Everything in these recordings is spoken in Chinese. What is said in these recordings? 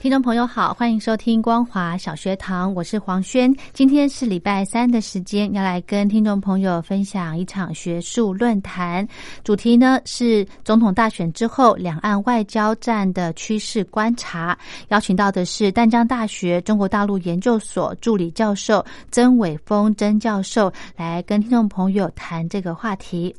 听众朋友好，欢迎收听光华小学堂，我是黄轩。今天是礼拜三的时间，要来跟听众朋友分享一场学术论坛，主题呢是总统大选之后两岸外交战的趋势观察。邀请到的是淡江大学中国大陆研究所助理教授曾伟峰曾教授，来跟听众朋友谈这个话题。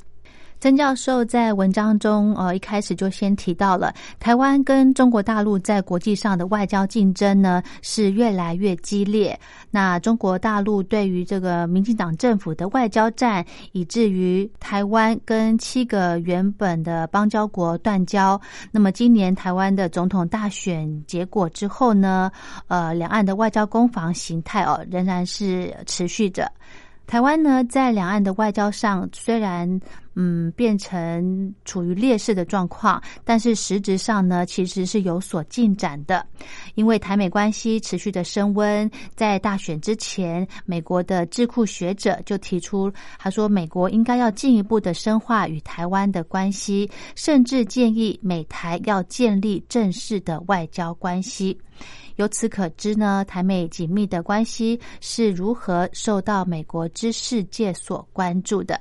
曾教授在文章中，呃，一开始就先提到了台湾跟中国大陆在国际上的外交竞争呢是越来越激烈。那中国大陆对于这个民进党政府的外交战，以至于台湾跟七个原本的邦交国断交。那么今年台湾的总统大选结果之后呢，呃，两岸的外交攻防形态哦仍然是持续着。台湾呢，在两岸的外交上，虽然嗯变成处于劣势的状况，但是实质上呢，其实是有所进展的。因为台美关系持续的升温，在大选之前，美国的智库学者就提出，他说美国应该要进一步的深化与台湾的关系，甚至建议美台要建立正式的外交关系。由此可知呢，台美紧密的关系是如何受到美国之世界所关注的。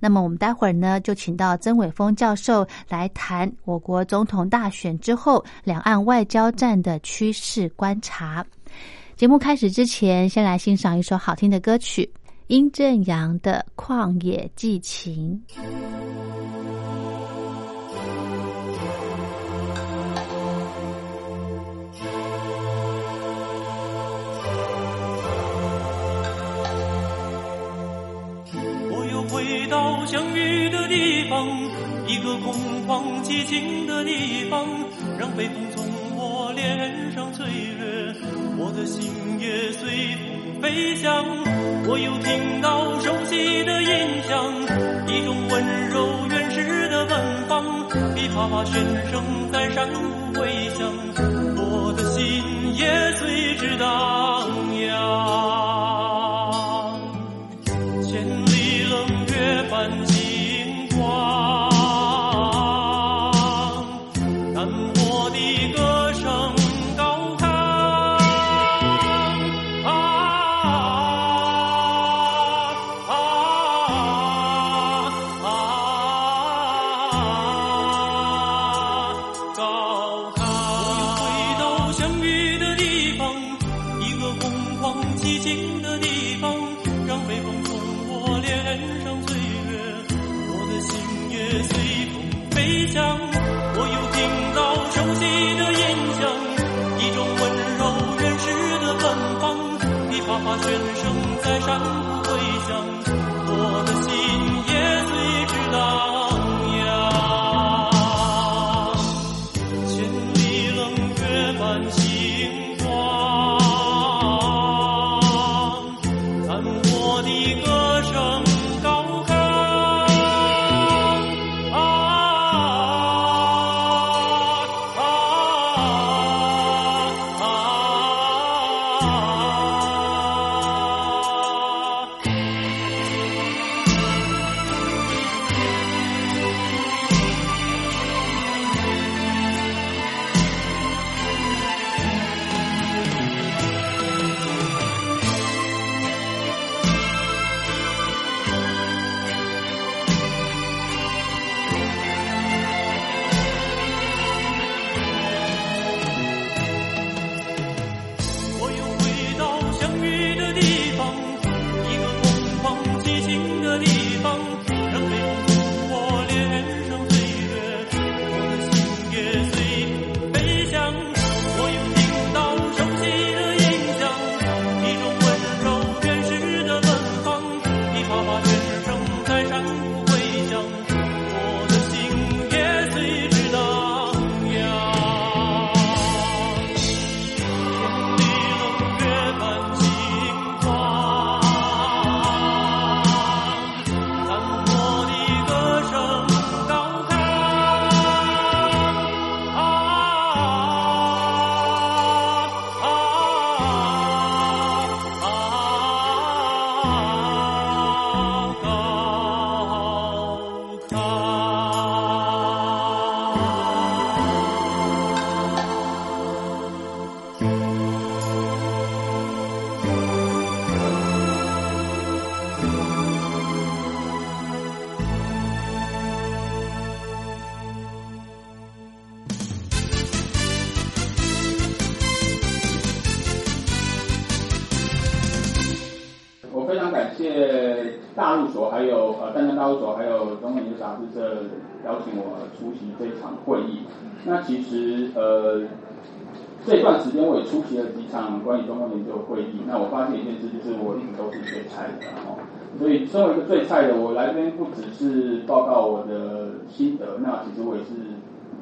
那么，我们待会儿呢，就请到曾伟峰教授来谈我国总统大选之后两岸外交战的趋势观察。节目开始之前，先来欣赏一首好听的歌曲——殷正阳的《旷野寄情》。回到相遇的地方，一个空旷寂静的地方，让北风从我脸上吹掠，我的心也随风飞翔。我又听到熟悉的音响，一种温柔原始的奔放，噼啪啪旋声在山谷回响，我的心也随之荡漾。静的地方，让北风从我脸上吹月，我的心也随风飞翔。我又听到熟悉的音响，一种温柔原始的芬芳，琵琶全声在山谷。那其实呃这段时间我也出席了几场关于中共研究会议。那我发现一件事，就是我一直都是最菜的哦。所以身为一个最菜的，我来这边不只是报告我的心得，那其实我也是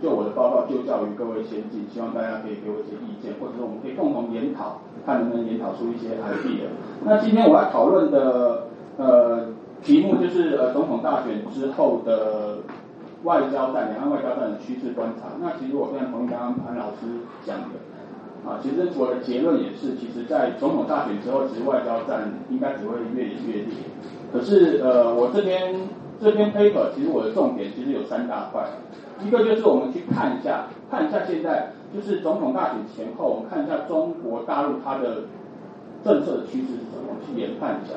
就我的报告就教于各位先进，希望大家可以给我一些意见，或者说我们可以共同研讨，看能不能研讨出一些 idea。那今天我要讨论的呃题目就是呃总统大选之后的。外交战，两岸外交战的趋势观察。那其实我非常同意刚刚潘老师讲的，啊，其实我的结论也是，其实，在总统大选之后，其实外交战应该只会越演越烈。可是，呃，我这边这篇 paper，其实我的重点其实有三大块，一个就是我们去看一下，看一下现在就是总统大选前后，我们看一下中国大陆它的政策的趋势是什么，去研判一下。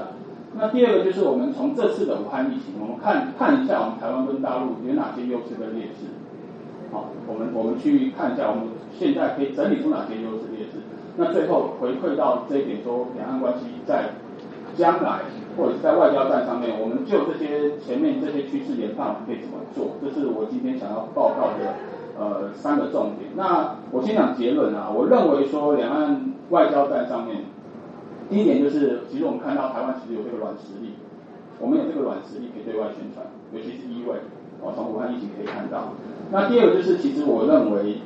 那第二个就是我们从这次的武汉疫情，我们看看一下我们台湾跟大陆有哪些优势跟劣势。好，我们我们去看一下，我们现在可以整理出哪些优势劣势。那最后回馈到这一点，说两岸关系在将来或者是在外交战上面，我们就这些前面这些趋势研判，我们可以怎么做？这是我今天想要报告的呃三个重点。那我先讲结论啊，我认为说两岸外交战上面。第一点就是，其实我们看到台湾其实有这个软实力，我们有这个软实力可以对外宣传，尤其是一位，哦，从武汉疫情可以看到。那第二个就是，其实我认为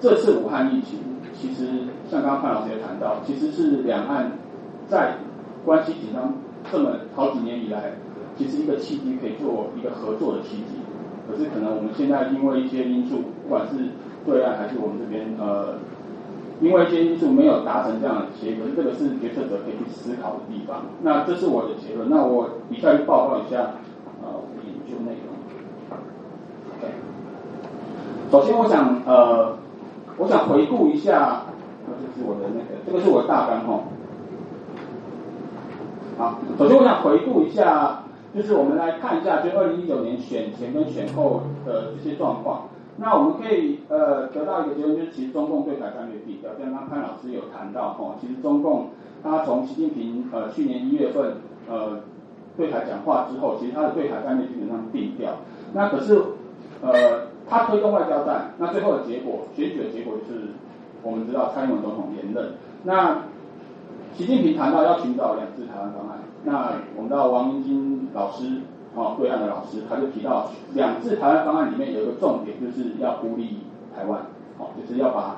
这次武汉疫情，其实像刚刚潘老师也谈到，其实是两岸在关系紧张这么好几年以来，其实一个契机可以做一个合作的契机。可是可能我们现在因为一些因素，不管是对岸还是我们这边，呃。因为一些因素没有达成这样的结果，这个是决策者可以去思考的地方。那这是我的结论。那我以下去报告一下呃研究内容。对首先我想呃，我想回顾一下，这是我的那个，这个是我的大纲哈。好，首先我想回顾一下，就是我们来看一下，就二零一九年选前跟选后的这些状况。那我们可以呃得到一个结论，就是其实中共对台战略低调。像刚潘老师有谈到哈，其实中共他从习近平呃去年一月份呃对台讲话之后，其实他的对台战略基本上定调。那可是呃他推动外交战，那最后的结果选举的结果就是我们知道蔡英文总统连任。那习近平谈到要寻找两制台湾方案，那我们知道王明金老师。哦，对岸的老师他就提到，两次台湾方案里面有一个重点，就是要孤立台湾，哦，就是要把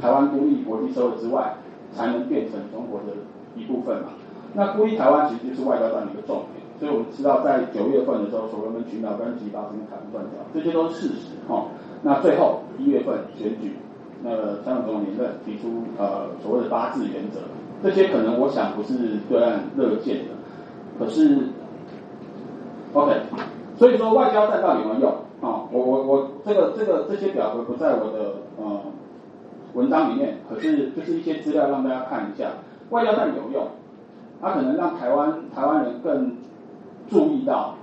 台湾孤立国际社会之外，才能变成中国的一部分嘛。那孤立台湾其实就是外交上的一个重点，所以我们知道在九月份的时候，所罗门群岛跟吉巴跟台湾断交，这些都是事实，哈。那最后一月份选举，那个香港总统连任提出呃所谓的八字原则，这些可能我想不是对岸乐见的，可是。OK，所以说外交战到底有没有用啊？我我我这个这个这些表格不在我的呃文章里面，可是就是一些资料让大家看一下，外交战有用，它可能让台湾台湾人更注意到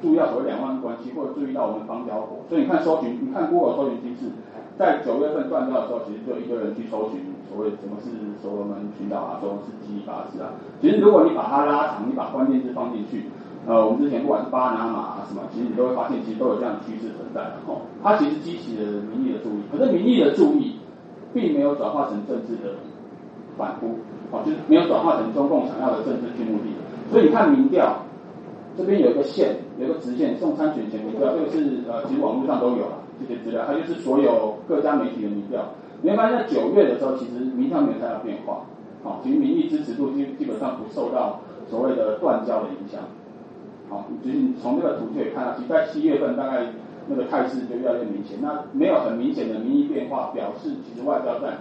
注意到所谓两岸关系，或者注意到我们邦交国。所以你看搜寻，你看 Google 搜寻机制，在九月份断掉的时候，其实就一个人去搜寻所谓什么是所罗门群岛啊，什么是基巴斯啊。其实如果你把它拉长，你把关键字放进去。呃，我们之前不管是巴拿马啊什么，其实你都会发现，其实都有这样的趋势存在的吼。它其实激起了民意的注意，可是民意的注意并没有转化成政治的反扑，哦，就是没有转化成中共想要的政治性目的。所以你看民调这边有一个线，有一个直线，送参选前民调，这个是呃，其实网络上都有了这些资料，它就是所有各家媒体的民调。你会发现在九月的时候，其实民调没有太大变化，好，其实民意支持度基基本上不受到所谓的断交的影响。好，就是你从这个图就可以看到，其实在七月份大概那个态势就越来越明显。那没有很明显的民意变化，表示其实外交战，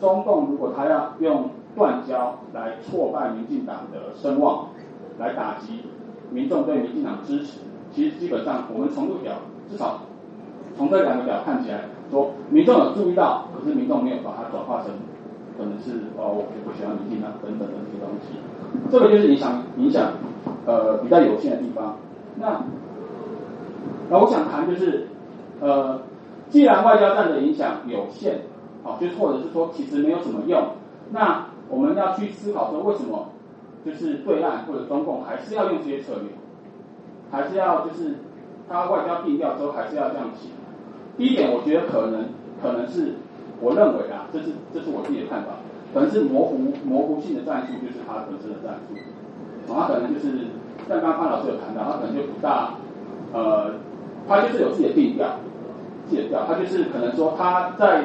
中共如果他要用断交来挫败民进党的声望，来打击民众对民进党支持，其实基本上我们从这个表，至少从这两个表看起来，说民众有注意到，可是民众没有把它转化成可能是哦，我不喜欢你进来等等的这些东西。这个就是影响影响。呃，比较有限的地方。那那我想谈就是，呃，既然外交战的影响有限，好，就或者是说其实没有什么用，那我们要去思考说为什么就是对岸或者中共还是要用这些策略，还是要就是他外交定调之后还是要这样写。第一点，我觉得可能可能是我认为，这是这是我自己的看法，可能是模糊模糊性的战术，就是他本身的战术，他可能就是像刚刚潘老师有谈到，他可能就不大呃，他就是有自己的定调，自己的调，他就是可能说他在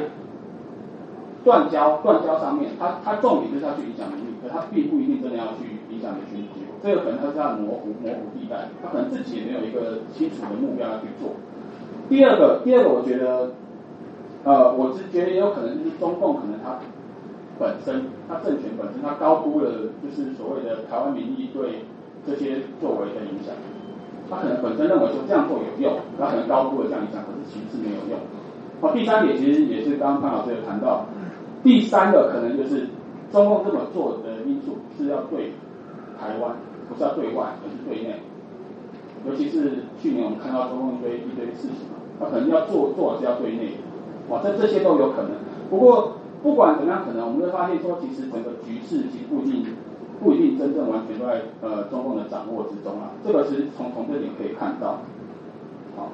断交断交上面，他他重点就是要去影响民意，可他并不一定真的要去影响你选举。结果，这个可能他是要模糊模糊地带，他可能自己也没有一个清楚的目标要去做。第二个，第二个，我觉得，呃，我是觉得也有可能就是中共可能它本身，它政权本身，它高估了就是所谓的台湾民意对这些作为的影响，他可能本身认为说这样做有用，他可能高估了这样影响，可是其实是没有用。好，第三点其实也是刚刚潘老师有谈到，第三个可能就是中共这么做的因素是要对台湾，不是要对外，而是对内。尤其是去年我们看到中共一堆一堆事情嘛，他可能要做做是要对内，哇，这这些都有可能。不过不管怎么样，可能我们会发现说，其实整个局势其实不一定不一定真正完全都在呃中共的掌握之中啊。这个是从从这点可以看到。好，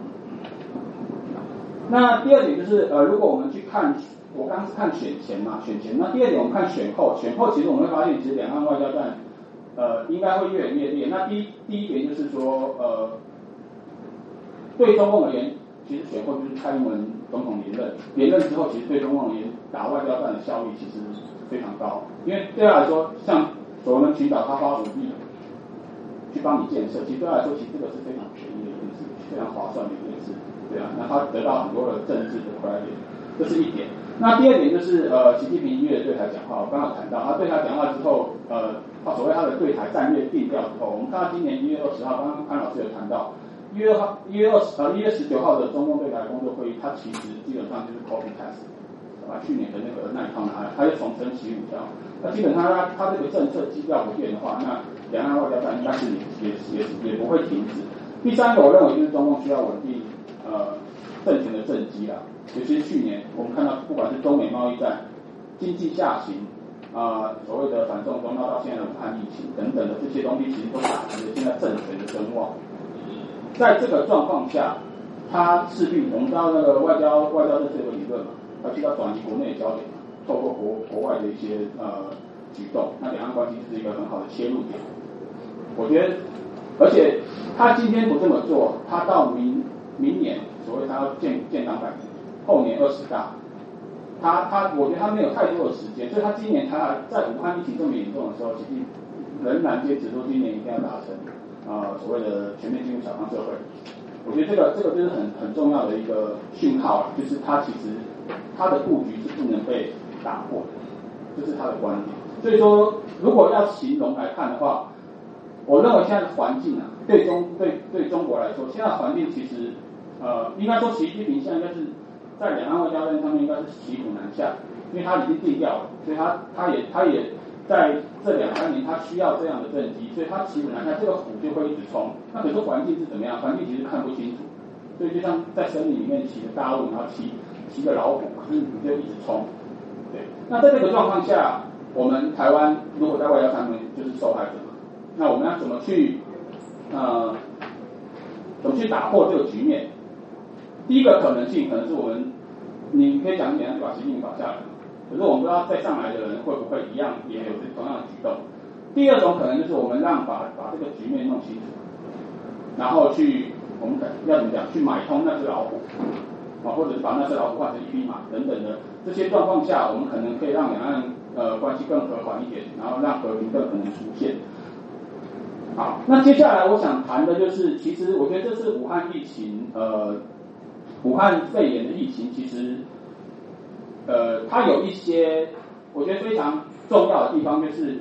那第二点就是呃，如果我们去看，我刚是看选前嘛，选前。那第二点我们看选后，选后其实我们会发现，其实两岸外交战。呃，应该会越来越烈。那第一第一点就是说，呃，对中共而言，其实选后就是蔡英文总统连任，连任之后，其实对中共而言，打外交战的效率其实非常高。因为对他来说，像所谓的群岛，他花五亿去帮你建设，其实对他来说，其实这个是非常便宜的一件事，非常划算的一件事，对啊。那他得到很多的政治的 credit，这是一点。那第二点就是呃，习近平一月对台讲话，我刚刚谈到他对他讲话之后，呃，他所谓他的对台战略定调之后，我们看到今年一月二十号，刚刚潘老师有谈到，一月号一月二十呃一月十九号的中共对台工作会议，它其实基本上就是 copy test，把去年的那个那一套拿来，他又重申习五条，那基本上他他这个政策基调不变的话，那两岸外交战应该是也也也也不会停止。第三个，我认为就是中共需要稳定呃政权的政绩啦。尤其是去年，我们看到不管是中美贸易战、经济下行啊，所谓的反送中，到到现在的武汉疫情等等的这些东西，其实都打击了现在政权的声望。在这个状况下，他势必我们知道那个外交外交的这个理论嘛，他需要转移国内的焦点，透过国国外的一些呃举动，那两岸关系是一个很好的切入点。我觉得，而且他今天不这么做，他到明明年，所谓他要建建党百年。后年二十大，他他，我觉得他没有太多的时间，所以他今年他在武汉疫情这么严重的时候，其实仍然坚持说今年一定要达成啊所谓的全面进入小康社会。我觉得这个这个就是很很重要的一个讯号，就是他其实他的布局是不能被打破的，这是他的观点。所以说，如果要形容来看的话，我认为现在的环境啊，对中对对中国来说，现在环境其实呃，应该说习近平现在应该是。在两岸外交上面应该是骑虎难下，因为他已经定调了，所以他他也他也在这两三年他需要这样的政绩，所以他骑虎难下，这个虎就会一直冲。那可是环境是怎么样？环境其实看不清楚，所以就像在森林里面骑着大鹿，然后骑骑着老虎，可是你就一直冲。对，那在这个状况下，我们台湾如果在外交上面就是受害者，那我们要怎么去呃怎么去打破这个局面？第一个可能性可能是我们。你可以讲一点，就把习近平搞下来。可是我们不知道再上来的人会不会一样，也有这同样的举动。第二种可能就是我们让把把这个局面弄清楚，然后去我们要怎么讲？去买通那只老虎啊，或者是把那只老虎换成一匹马等等的这些状况下，我们可能可以让两岸呃关系更和缓一点，然后让和平更可能出现。好，那接下来我想谈的就是，其实我觉得这次武汉疫情呃。武汉肺炎的疫情，其实，呃，它有一些我觉得非常重要的地方，就是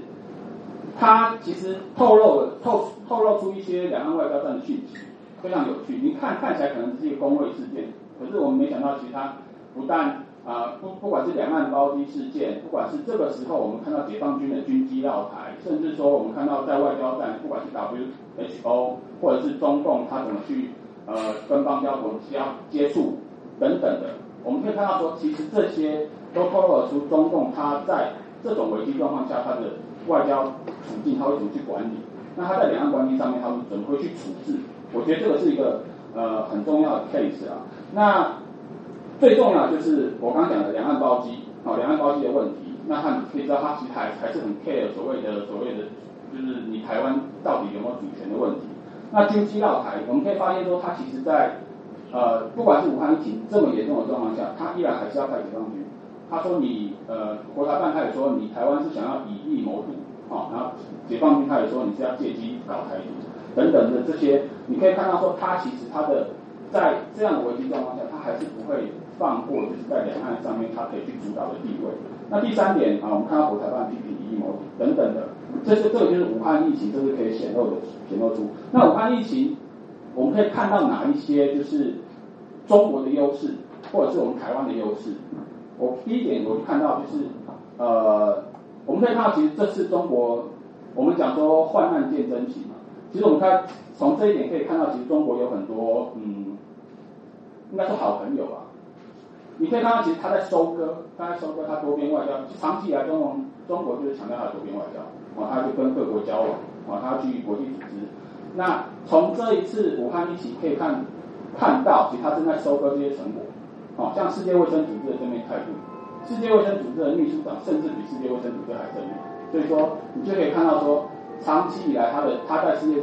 它其实透露透透露出一些两岸外交战的讯息，非常有趣。你看看起来可能只是一个公卫事件，可是我们没想到，其实它不但啊不不管是两岸包机事件，不管是这个时候我们看到解放军的军机绕台，甚至说我们看到在外交战，不管是 WHO 或者是中共，他怎么去。呃，跟邦交国交接触等等的，我们可以看到说，其实这些都透露出中共他在这种危机状况下他的外交处境，他会怎么去管理？那他在两岸关系上面，他们怎么会去处置？我觉得这个是一个呃很重要的 case 啊。那最重要就是我刚讲的两岸包机，好，两岸包机的问题。那他你可以知道，他其实还还是很 care 所谓的所谓的，就是你台湾到底有没有主权的问题。那军机绕台，我们可以发现说，他其实在呃，不管是武汉疫情这么严重的状况下，他依然还是要派解放军。他说你呃，国台办他也说你台湾是想要以利谋独，啊，然后解放军他也说你是要借机搞台独等等的这些，你可以看到说，他其实他的在这样的危机状况下，他还是不会放过就是在两岸上面他可以去主导的地位。那第三点啊，我们看到国台办批评以利谋独等等的，这些这个就是武汉疫情，这是可以显露的显露出。那武汉疫情，我们可以看到哪一些就是中国的优势，或者是我们台湾的优势？我第一点，我就看到就是呃，我们可以看到，其实这次中国，我们讲说患难见真情嘛。其实我们看从这一点可以看到，其实中国有很多嗯，应该是好朋友吧。你可以看到，其实他在收割，他在收割他多边外交。长期以来，中国中国就是强调他的多边外交，啊，他就跟各国交往，啊，他去国际组织。那从这一次武汉疫情可以看看到，其实他正在收割这些成果。好像世界卫生组织的正面态度，世界卫生组织的秘书长甚至比世界卫生组织还正面。所以说，你就可以看到说，长期以来他的他在世界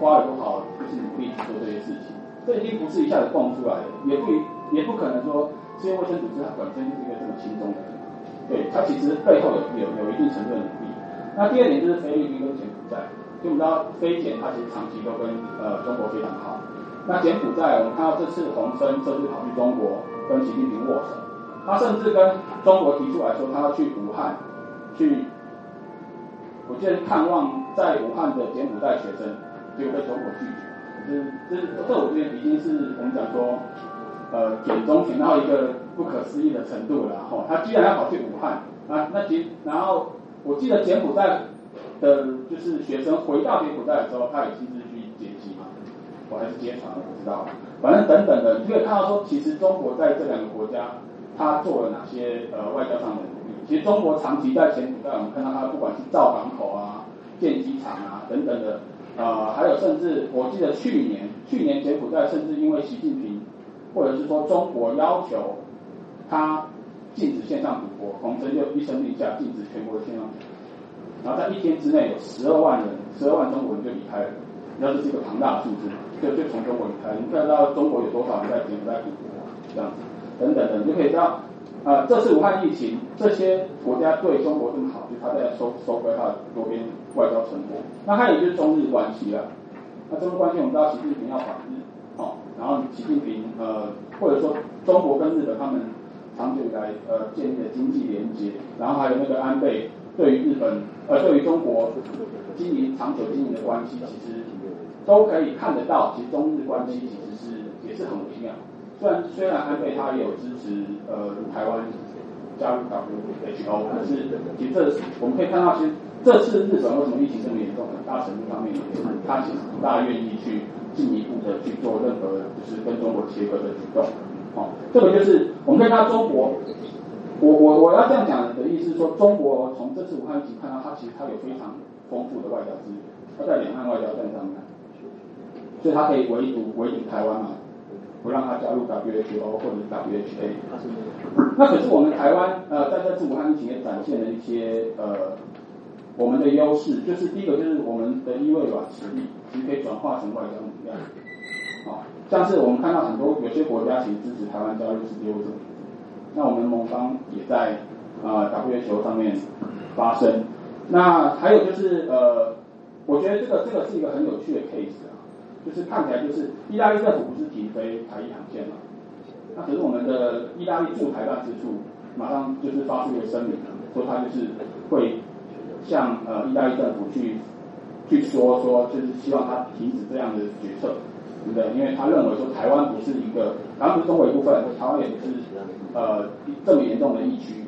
花了多少就是努力去做这些事情。这已经不是一下子蹦出来的，也不也不可能说。世界卫生组织它本身就是一个这么轻松的，对它其实背后有有有一定程度的努力。那第二点就是菲律宾跟柬埔寨，就我们知道菲柬它其实长期都跟呃中国非常好。那柬埔寨我们看到这次洪森甚至跑去中国跟习近平握手，他甚至跟中国提出来说他要去武汉去，我记得看望在武汉的柬埔寨学生，结果被中国拒绝。就是就是这我觉得已经是我们讲说。呃，简中选到一个不可思议的程度了，吼，他居然要跑去武汉啊，那其然后我记得柬埔寨的，就是学生回到柬埔寨的时候，他有亲自去接机嘛，我还是接船，我不知道，反正等等的，你可以看到说，其实中国在这两个国家，他做了哪些呃外交上的努力。其实中国长期在柬埔寨，我们看到他不管是造港口啊、建机场啊等等的，呃，还有甚至我记得去年，去年柬埔寨甚至因为习近平。或者是说中国要求他禁止线上赌博，洪森就一声令下禁止全国的线上赌博，然后在一天之内有十二万人，十二万中国人就离开了，你知道这是一个庞大的数字？就就从中国离开，你看到中国有多少人在柬埔寨赌博这样子，等等的，你就可以知道，呃，这次武汉疫情，这些国家对中国这么好，就他在收收回他的多边外交成果，那还有就是中日关系了，那中日关系我们知道习近平要访日。哦，然后习近平呃，或者说中国跟日本他们长久以来呃建立的经济连接，然后还有那个安倍对于日本呃对于中国经营长久经营的关系，其实都可以看得到，其实中日关系其实是也是很微妙。虽然虽然安倍他也有支持呃台湾加入 WHO，可是其实这我们可以看到，其实这次日本为什么疫情这么严重，很大程度上面也是他其实不大愿意去。进一步的去做任何就是跟中国切割的举动，哦，这个就是我们可以看到中国，我我我要这样讲的意思是说，中国从这次武汉疫情看到，它其实它有非常丰富的外交资源，它在两岸外交战上面，所以它可以围堵围堵台湾嘛，不让它加入 WHO 或者是 WHA。那可是我们台湾呃在这次武汉疫情也展现了一些呃。我们的优势就是第一个，就是我们的一位软实力，其实可以转化成外交能量。啊，像是我们看到很多有些国家其实支持台湾加入世界卫生那我们盟方也在啊 WHO 上面发生。那还有就是呃，我觉得这个这个是一个很有趣的 case 啊，就是看起来就是意大利政府不是停飞台一航线嘛，那可是我们的意大利驻台办事处马上就是发出一个声明，说他就是会。向呃意大利政府去去说说，就是希望他停止这样的决策，对不对？因为他认为说台湾不是一个，台湾不是中国一部分，台湾也不是呃这么严重的疫区。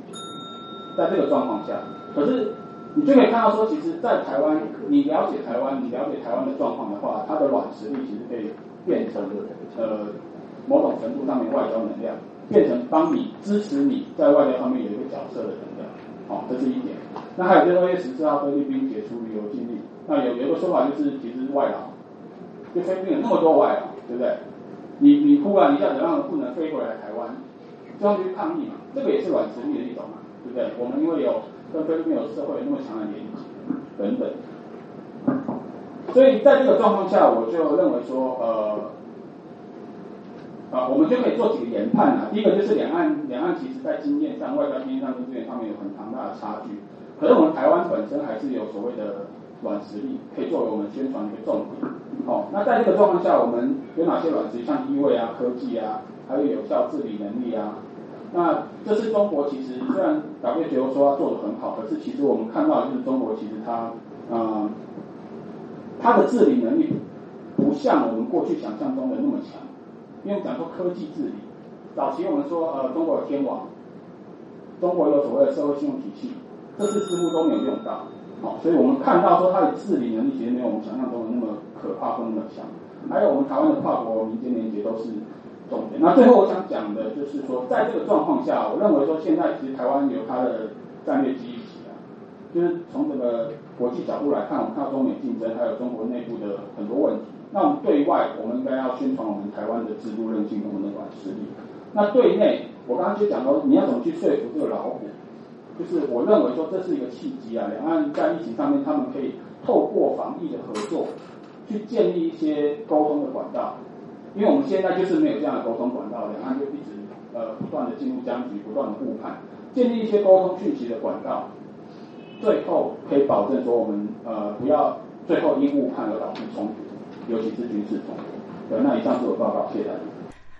在这个状况下，可是你就可以看到说，其实，在台湾，你了解台湾，你了解台湾的状况的话，它的软实力其实可以变成呃某种程度上面外交能量，变成帮你支持你在外交方面有一个角色的能量。好，这是一点。那还有就是二月十四号菲律宾解除旅游禁令，那有有个说法就是其实是外劳，就菲律宾有那么多外劳，对不对？你你突然一下子让不能飞回来台湾，就要去抗议嘛，这个也是软实力的一种嘛，对不对？我们因为有跟菲律宾有社会有那么强的连接等等，所以在这个状况下，我就认为说，呃，啊，我们就可以做几个研判啊。第一个就是两岸两岸其实在经验上、外交经验上跟资源上面有很庞大的差距，可是我们台湾本身还是有所谓的软实力，可以作为我们宣传的一个重点。好，那在这个状况下，我们有哪些软实力？像地位啊、科技啊，还有有效治理能力啊。那这是中国其实虽然 WTO 说它做的很好，可是其实我们看到就是中国其实它，嗯，它的治理能力不像我们过去想象中的那么强。因为讲说科技治理，早期我们说呃中国有天网，中国有所谓的社会信用体系，这次似乎都没有用到。好，所以我们看到说它的治理能力其实没有我们想象中的那么可怕或那么强。还有我们台湾的跨国民间连接都是。重点。那最后我想讲的就是说，在这个状况下，我认为说现在其实台湾有它的战略机遇期啊，就是从这个国际角度来看，我们看到中美竞争，还有中国内部的很多问题。那我们对外，我们应该要宣传我们台湾的制度韧性跟我们的软实力。那对内，我刚刚就讲到，你要怎么去说服这个老虎？就是我认为说这是一个契机啊，两岸在疫情上面，他们可以透过防疫的合作，去建立一些沟通的管道。因为我们现在就是没有这样的沟通管道，两岸就一直呃不断的进入僵局，不断的误判，建立一些沟通讯息的管道，最后可以保证说我们呃不要最后因误判而导致冲突，尤其是军事冲突。那以上是我报告，谢谢大家。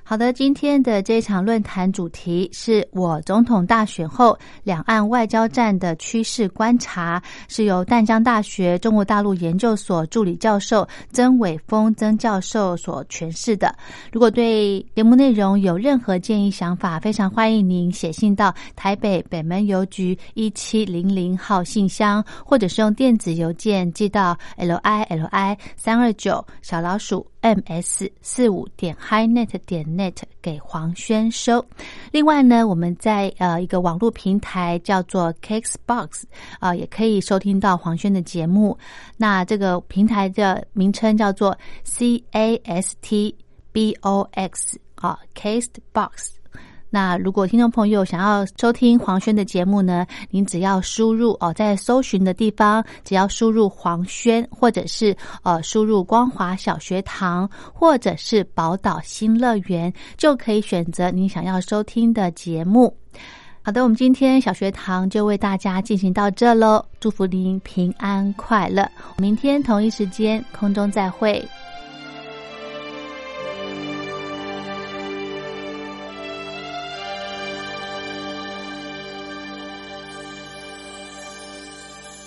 好的，今天的这场论坛主题是我总统大选后两岸外交战的趋势观察，是由淡江大学中国大陆研究所助理教授曾伟峰曾教授所诠释的。如果对节目内容有任何建议想法，非常欢迎您写信到台北北门邮局一七零零号信箱，或者是用电子邮件寄到 l i l i 三二九小老鼠。M s 四五点 highnet 点 net 给黄轩收。另外呢，我们在呃一个网络平台叫做 Cakesbox 啊，也可以收听到黄轩的节目。那这个平台的名称叫做 c a s t b o x 啊，Castbox。那如果听众朋友想要收听黄轩的节目呢，您只要输入哦，在搜寻的地方，只要输入黄轩，或者是呃输入光华小学堂，或者是宝岛新乐园，就可以选择您想要收听的节目。好的，我们今天小学堂就为大家进行到这喽，祝福您平安快乐，明天同一时间空中再会。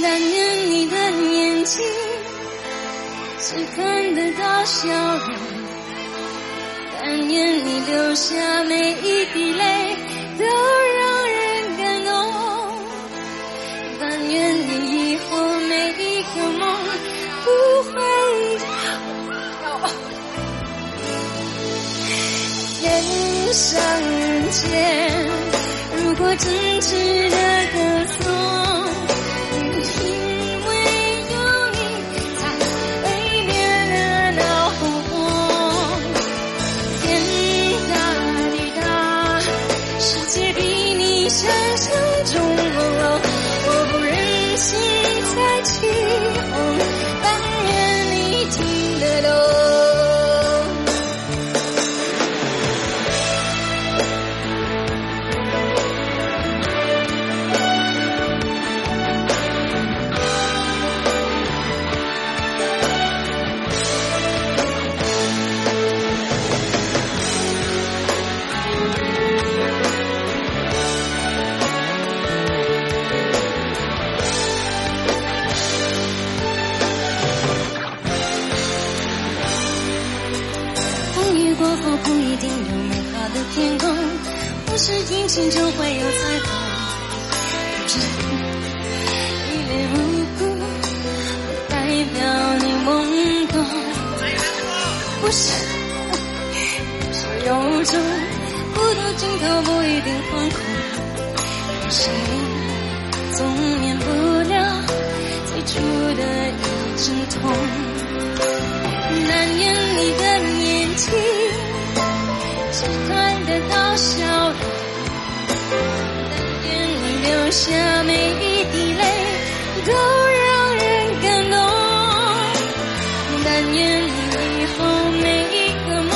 但愿你的眼睛只看得到笑容，但愿你流下每一滴泪都让人感动，但愿你以后每一个梦不会人上人间，如果真值得过后不一定有美好的天空，不是天晴就会有彩虹。不是一脸无辜，不代表你懵懂。不是，不是有种孤独尽头不一定惶恐。不是你总免不了最初的一阵痛。难掩你的眼睛，只看得到笑容。但愿你流下每一滴泪，都让人感动。但愿你以后每一个梦，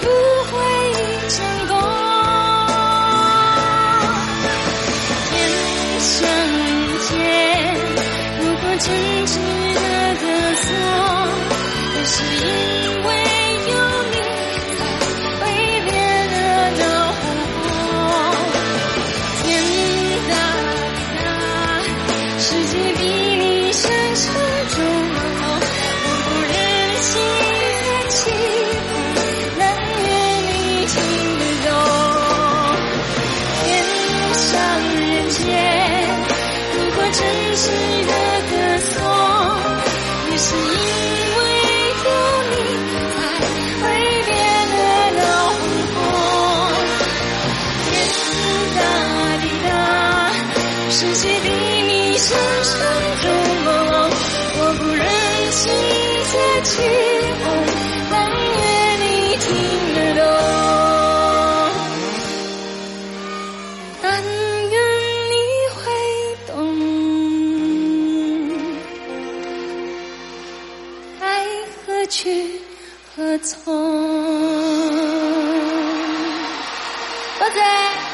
不会成功。天上人间，如果真值得。也从？多谢。